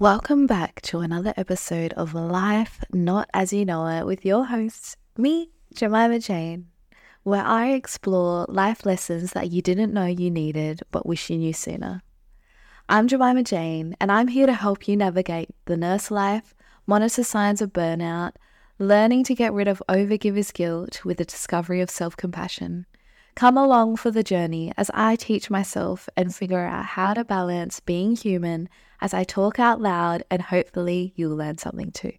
Welcome back to another episode of Life Not As You Know It with your host, me, Jemima Jane, where I explore life lessons that you didn't know you needed but wish you knew sooner. I'm Jemima Jane, and I'm here to help you navigate the nurse life, monitor signs of burnout, learning to get rid of overgiver's guilt with the discovery of self compassion. Come along for the journey as I teach myself and figure out how to balance being human as I talk out loud, and hopefully you'll learn something too.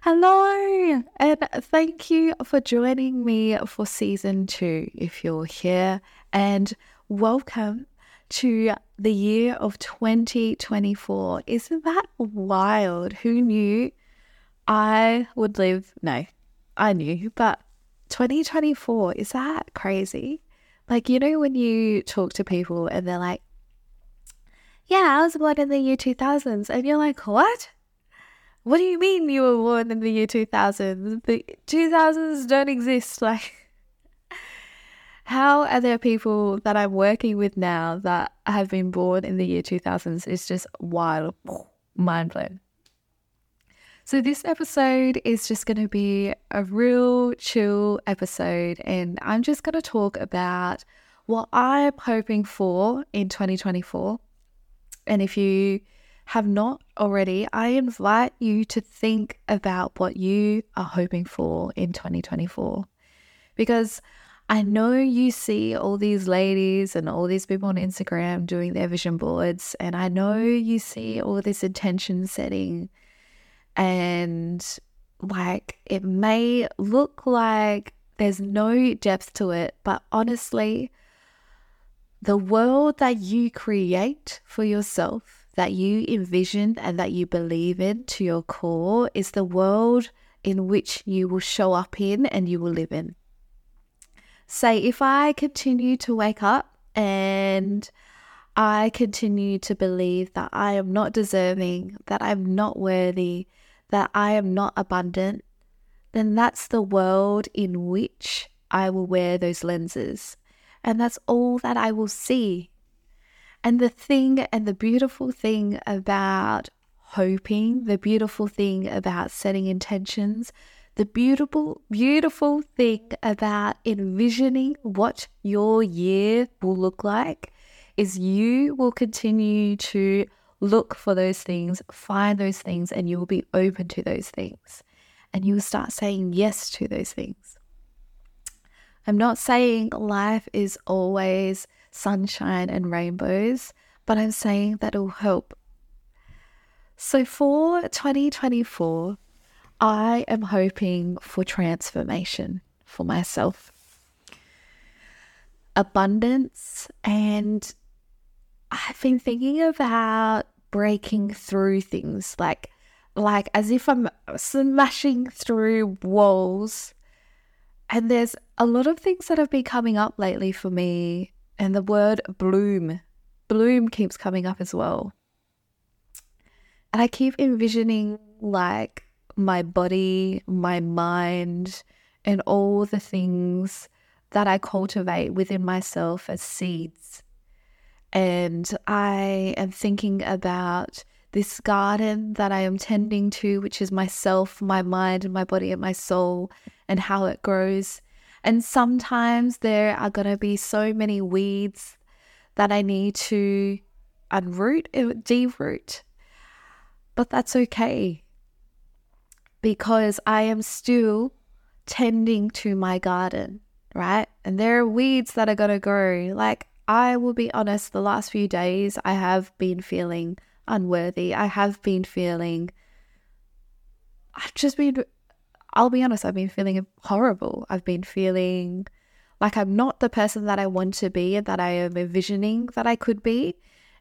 Hello, and thank you for joining me for season two if you're here, and welcome to the year of 2024. Isn't that wild? Who knew I would live? No, I knew, but 2024, is that crazy? Like, you know, when you talk to people and they're like, yeah, I was born in the year 2000s. And you're like, what? What do you mean you were born in the year 2000? The 2000s don't exist. Like, how are there people that I'm working with now that have been born in the year 2000s? It's just wild, mind blown. So, this episode is just going to be a real chill episode, and I'm just going to talk about what I'm hoping for in 2024 and if you have not already, I invite you to think about what you are hoping for in 2024. Because I know you see all these ladies and all these people on Instagram doing their vision boards, and I know you see all this intention setting, and like it may look like there's no depth to it, but honestly, the world that you create for yourself, that you envision and that you believe in to your core, is the world in which you will show up in and you will live in. Say, if I continue to wake up and I continue to believe that I am not deserving, that I'm not worthy, that I am not abundant, then that's the world in which I will wear those lenses and that's all that I will see. And the thing and the beautiful thing about hoping, the beautiful thing about setting intentions, the beautiful, beautiful thing about envisioning what your year will look like is you will continue to look for those things, find those things, and you will be open to those things. And you will start saying yes to those things. I'm not saying life is always sunshine and rainbows, but I'm saying that will help. So for 2024, I am hoping for transformation for myself, abundance, and I've been thinking about breaking through things like like as if I'm smashing through walls and there's a lot of things that have been coming up lately for me, and the word bloom, bloom keeps coming up as well. And I keep envisioning like my body, my mind, and all the things that I cultivate within myself as seeds. And I am thinking about this garden that I am tending to, which is myself, my mind, and my body, and my soul and how it grows. And sometimes there are going to be so many weeds that I need to unroot, uh, deroot. But that's okay because I am still tending to my garden, right? And there are weeds that are going to grow. Like, I will be honest, the last few days I have been feeling unworthy. I have been feeling, I've just been I'll be honest, I've been feeling horrible. I've been feeling like I'm not the person that I want to be and that I am envisioning that I could be.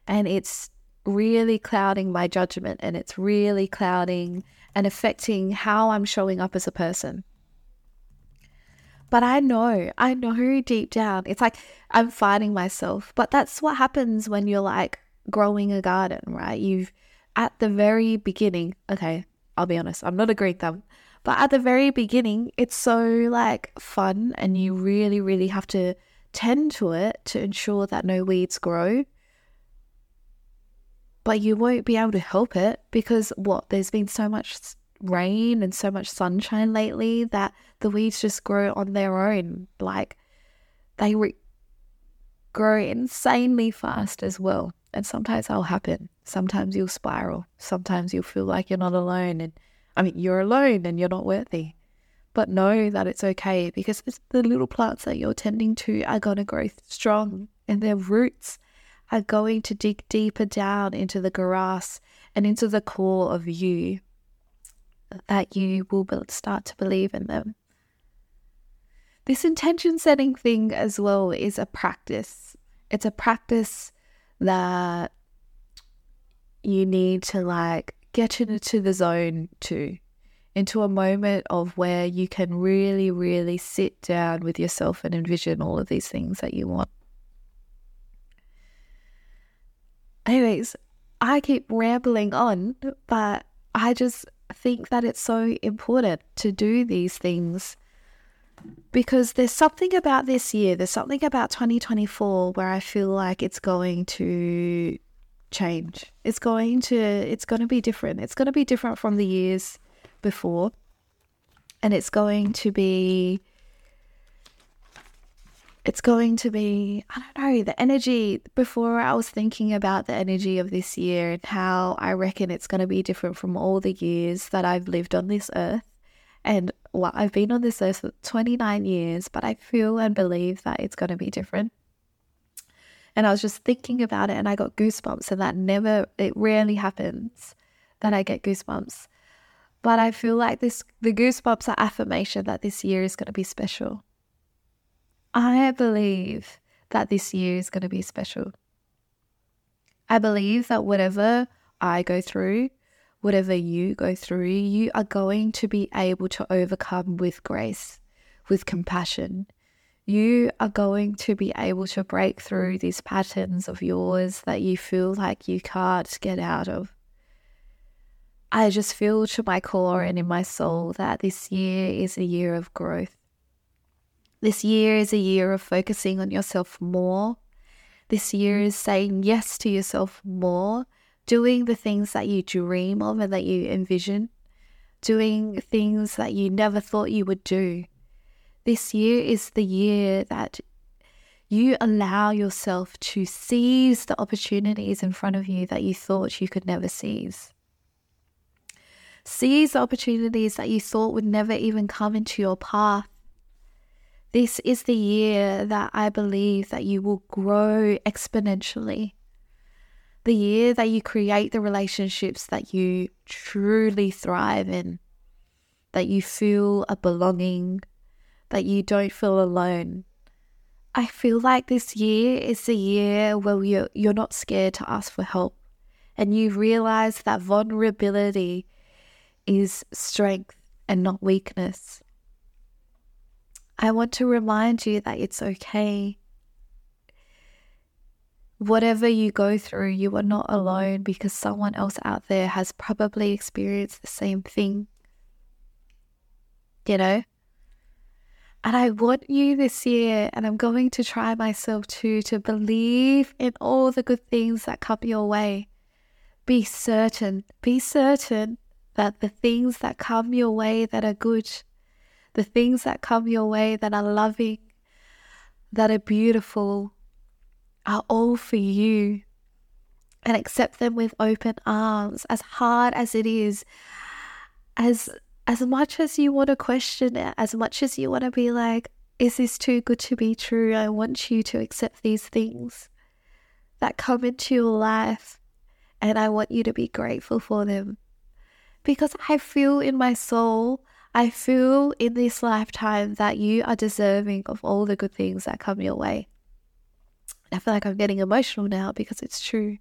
And it's really clouding my judgment and it's really clouding and affecting how I'm showing up as a person. But I know, I know deep down, it's like I'm fighting myself. But that's what happens when you're like growing a garden, right? You've, at the very beginning, okay, I'll be honest, I'm not a Greek thumb. But at the very beginning, it's so like fun and you really, really have to tend to it to ensure that no weeds grow. But but you won't be able to help it because what? There's been so much rain and so much sunshine lately that the weeds just grow on their own. Like they re- grow insanely fast as well. And sometimes that'll happen. Sometimes you'll spiral. Sometimes you'll feel like you're not alone. And I mean, you're alone and you're not worthy. But know that it's okay because it's the little plants that you're tending to are going to grow strong and their roots are going to dig deeper down into the grass and into the core of you that you will start to believe in them. This intention setting thing as well is a practice. It's a practice that you need to like get into the zone to, into a moment of where you can really, really sit down with yourself and envision all of these things that you want. Anyways, I keep rambling on, but I just think that it's so important to do these things because there's something about this year, there's something about 2024 where I feel like it's going to change. It's going to it's going to be different. It's going to be different from the years before. And it's going to be it's going to be, I don't know, the energy. Before I was thinking about the energy of this year and how I reckon it's going to be different from all the years that I've lived on this earth. And well, I've been on this earth for 29 years, but I feel and believe that it's going to be different. And I was just thinking about it and I got goosebumps, and that never, it rarely happens that I get goosebumps. But I feel like this, the goosebumps are affirmation that this year is going to be special I believe that this year is going to be special. I believe that whatever I go through, whatever you go through, you are going to be able to overcome with grace, with compassion. You are going to be able to break through these patterns of yours that you feel like you can't get out of. I just feel to my core and in my soul that this year is a year of growth. This year is a year of focusing on yourself more. This year mm. is saying yes to yourself more, doing the things that you dream of and that you envision, doing things that you never thought you would do. This year is the year that you allow yourself to seize the opportunities in front of you that you thought you could never seize. Seize the opportunities that you thought would never even come into your path this is the year that I believe that you will grow exponentially. The year that you create the relationships that you truly thrive in, that you feel a belonging, that you don't feel alone. I feel like this year is the year where you're, you're not scared to ask for help and you realize that vulnerability is strength and not weakness. I want to remind you that it's okay. Whatever you go through, you are not alone because someone else out there has probably experienced the same thing. You know? And I want you this year, and I'm going to try myself too, to believe in all the good things that come your way. Be certain, be certain that the things that come your way that are good the things that come your way that are loving, that are beautiful, are all for you. And accept them with open arms, as hard as it is, as as much as you want to question it, as much as you want to be like, is this too good to be true? I want you to accept these things that come into your life and I want you to be grateful for them. Because I feel in my soul I feel in this lifetime that you are deserving of all the good things that come your way. I feel like I'm getting emotional now because it's true.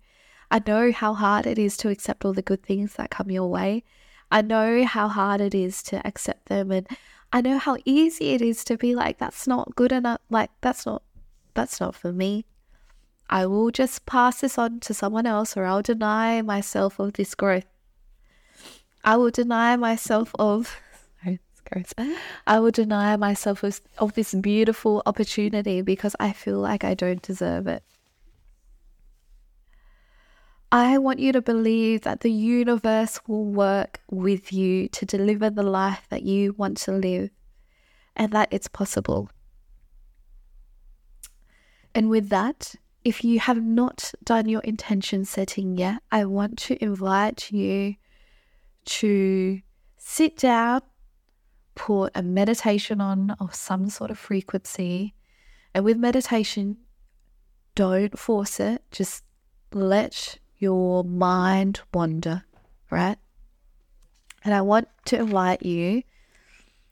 I know how hard it is to accept all the good things that come your way. I know how hard it is to accept them and I know how easy it is to be like that's not good enough like that's not that's not for me. I will just pass this on to someone else or I'll deny myself of this growth. I will deny myself of Uh-huh. I will deny myself of this beautiful opportunity because I feel like I don't deserve it. I want you to believe that the universe will work with you to deliver the life that you want to live and that it's possible. And with that, if you have not done your intention setting yet, I want to invite you to sit down, put a meditation on of some sort of frequency. And with meditation, don't force it, just let your mind wander, right? And I want to invite you,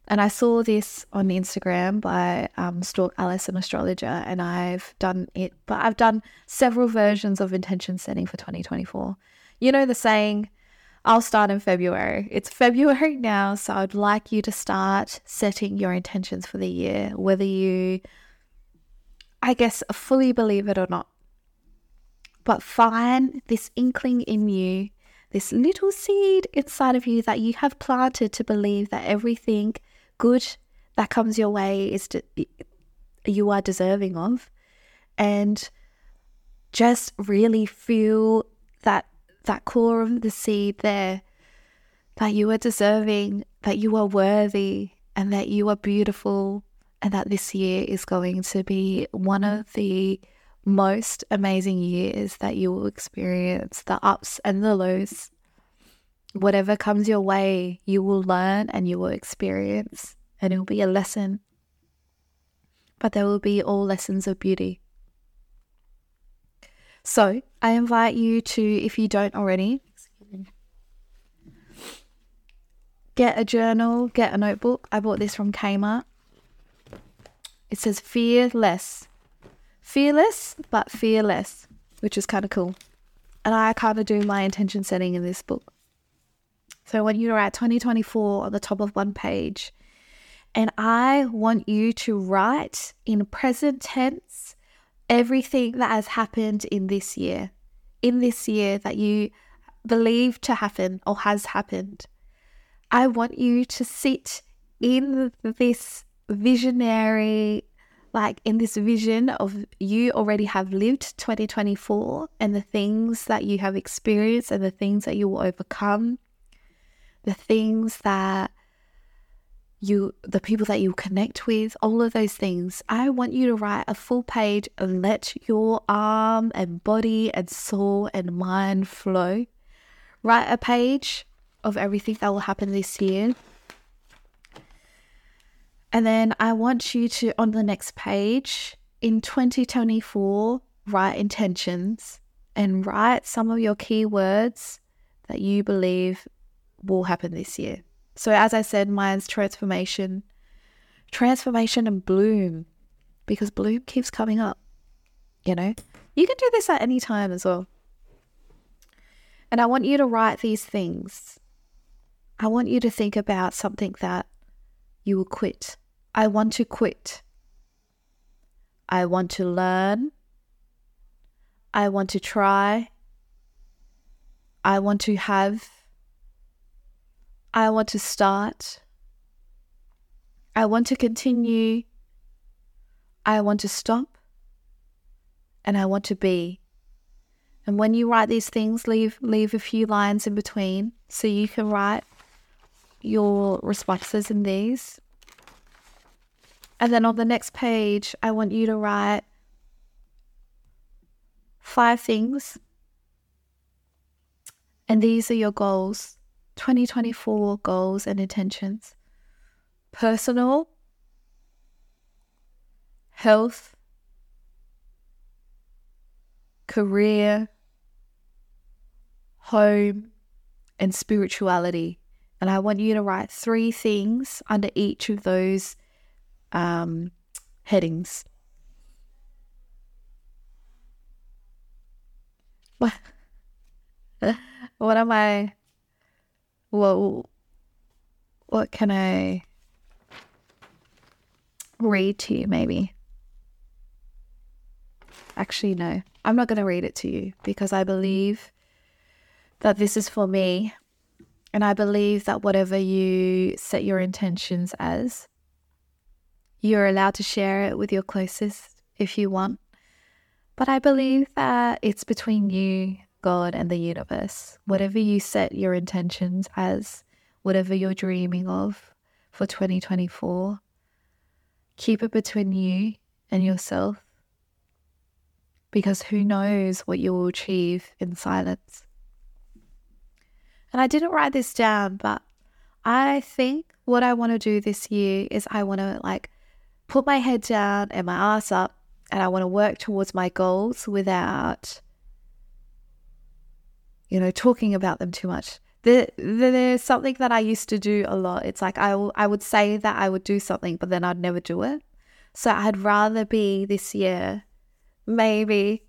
and I saw this on Instagram by um, Stalk Alice, an astrologer, and I've done it, but I've done several versions of intention setting for 2024. You know the saying, I'll start in February. It's February now, so I'd like you to start setting your intentions for the year, whether you, I guess, fully believe it or not. But find this inkling in you, this little seed inside of you that you have planted to believe that everything good that comes your way is to, you are deserving of, and just really feel that that core of the seed there that you are deserving, that you are worthy, and that you are beautiful, and that this year is going to be one of the most amazing years that you will experience the ups and the lows. Whatever comes your way, you will learn and you will experience, and it will be a lesson. But there will be all lessons of beauty. So I invite you to, if you don't already, get a journal, get a notebook. I bought this from Kmart. It says fearless. fearless, but fearless, which is kind of cool. And I kind of do my intention setting in this book. So when you're at 2024 on the top of one page, and I want you to write in present tense everything that has happened in this year, in this year that you believe to happen or has happened. I want you to sit in this visionary like in this vision of you already have lived 2024 and the things that you have experienced and the things that you will overcome, the things that you, the people that you connect with, all of those things. I want you to write a full page and let your arm and body and soul and mind flow. Write a page of everything that will happen this year and then I want you to, on the next page, in 2024, write intentions and write some of your keywords that you believe will happen this year. So, as I said, mine's transformation, transformation and bloom, because bloom keeps coming up. You know, you can do this at any time as well. And I want you to write these things. I want you to think about something that you will quit. I want to quit. I want to learn. I want to try. I want to have. I want to start. I want to continue. I want to stop. And I want to be. And when you write these things, leave leave a few lines in between so you can write your responses in these. And then on the next page, I want you to write five things. And these are your goals 2024 goals and intentions personal, health, career, home, and spirituality. And I want you to write three things under each of those um, headings. What? what am I? What? What can I read to you? Maybe. Actually, no. I'm not going to read it to you because I believe that this is for me. And I believe that whatever you set your intentions as, you're allowed to share it with your closest if you want. But I believe that it's between you God, and the universe. Hmm. Whatever you set your intentions as, whatever you're dreaming of for 2024, keep it between you and yourself because who knows what you will achieve in silence. And I didn't write this down, but I think what I want to do this year is I want to like put my head down and my ass up and I want to work towards my goals without, you know, talking about them too much. There, there's something that I used to do a lot. It's like I, I would say that I would do something, but then I'd never do it. So I'd rather be this year, maybe,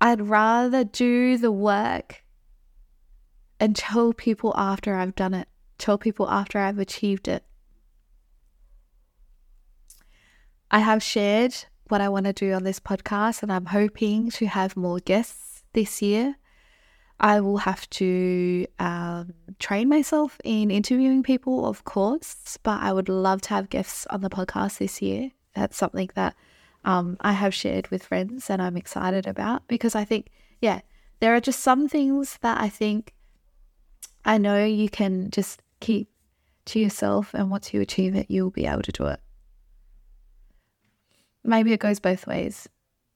I'd rather do the work and tell people after I've done it, tell people after I've achieved it. I have shared what I want to do on this podcast, and I'm hoping to have more guests this year. I will have to um, train myself in interviewing people, of course, but I would love to have guests on the podcast this year. That's something that um, I have shared with friends and I'm excited about because I think, yeah, there are just some things that I think I know you can just keep to yourself, and once you achieve it, you'll be able to do it maybe it goes both ways.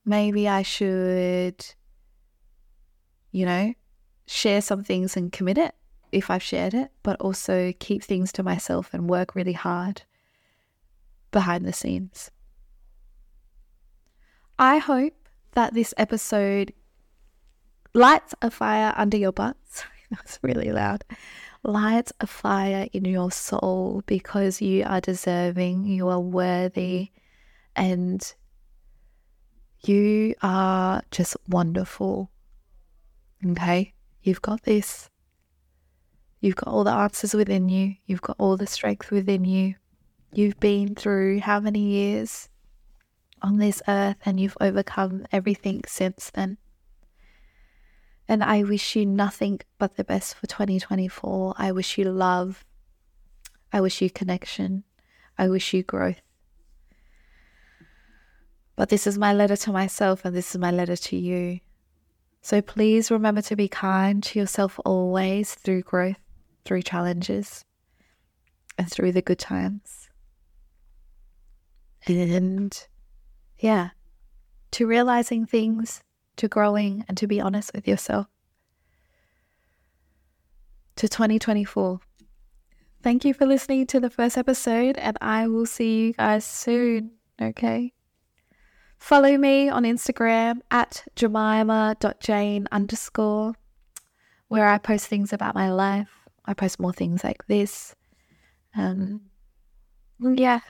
Maybe I should, you know, share some things and commit it if I've shared it, but also keep things to myself and work really hard behind the scenes. I hope that this episode lights a fire under your butt. Sorry, that's really loud. Lights a fire in your soul because you are deserving, you are worthy and you are just wonderful. Okay? You've got this. You've got all the answers within you. You've got all the strength within you. You've been through how many years on this earth and you've overcome everything since then. And I wish you nothing but the best for 2024. I wish you love. I wish you connection. I wish you growth. But this is my letter to myself and this is my letter to you. So please remember to be kind to yourself always through growth, through challenges, and through the good times. And yeah, to realizing things, to growing, and to be honest with yourself. To 2024. Thank you for listening to the first episode, and I will see you guys soon. Okay. Follow me on Instagram at jemima.jane underscore, where I post things about my life. I post more things like this. Um, yeah,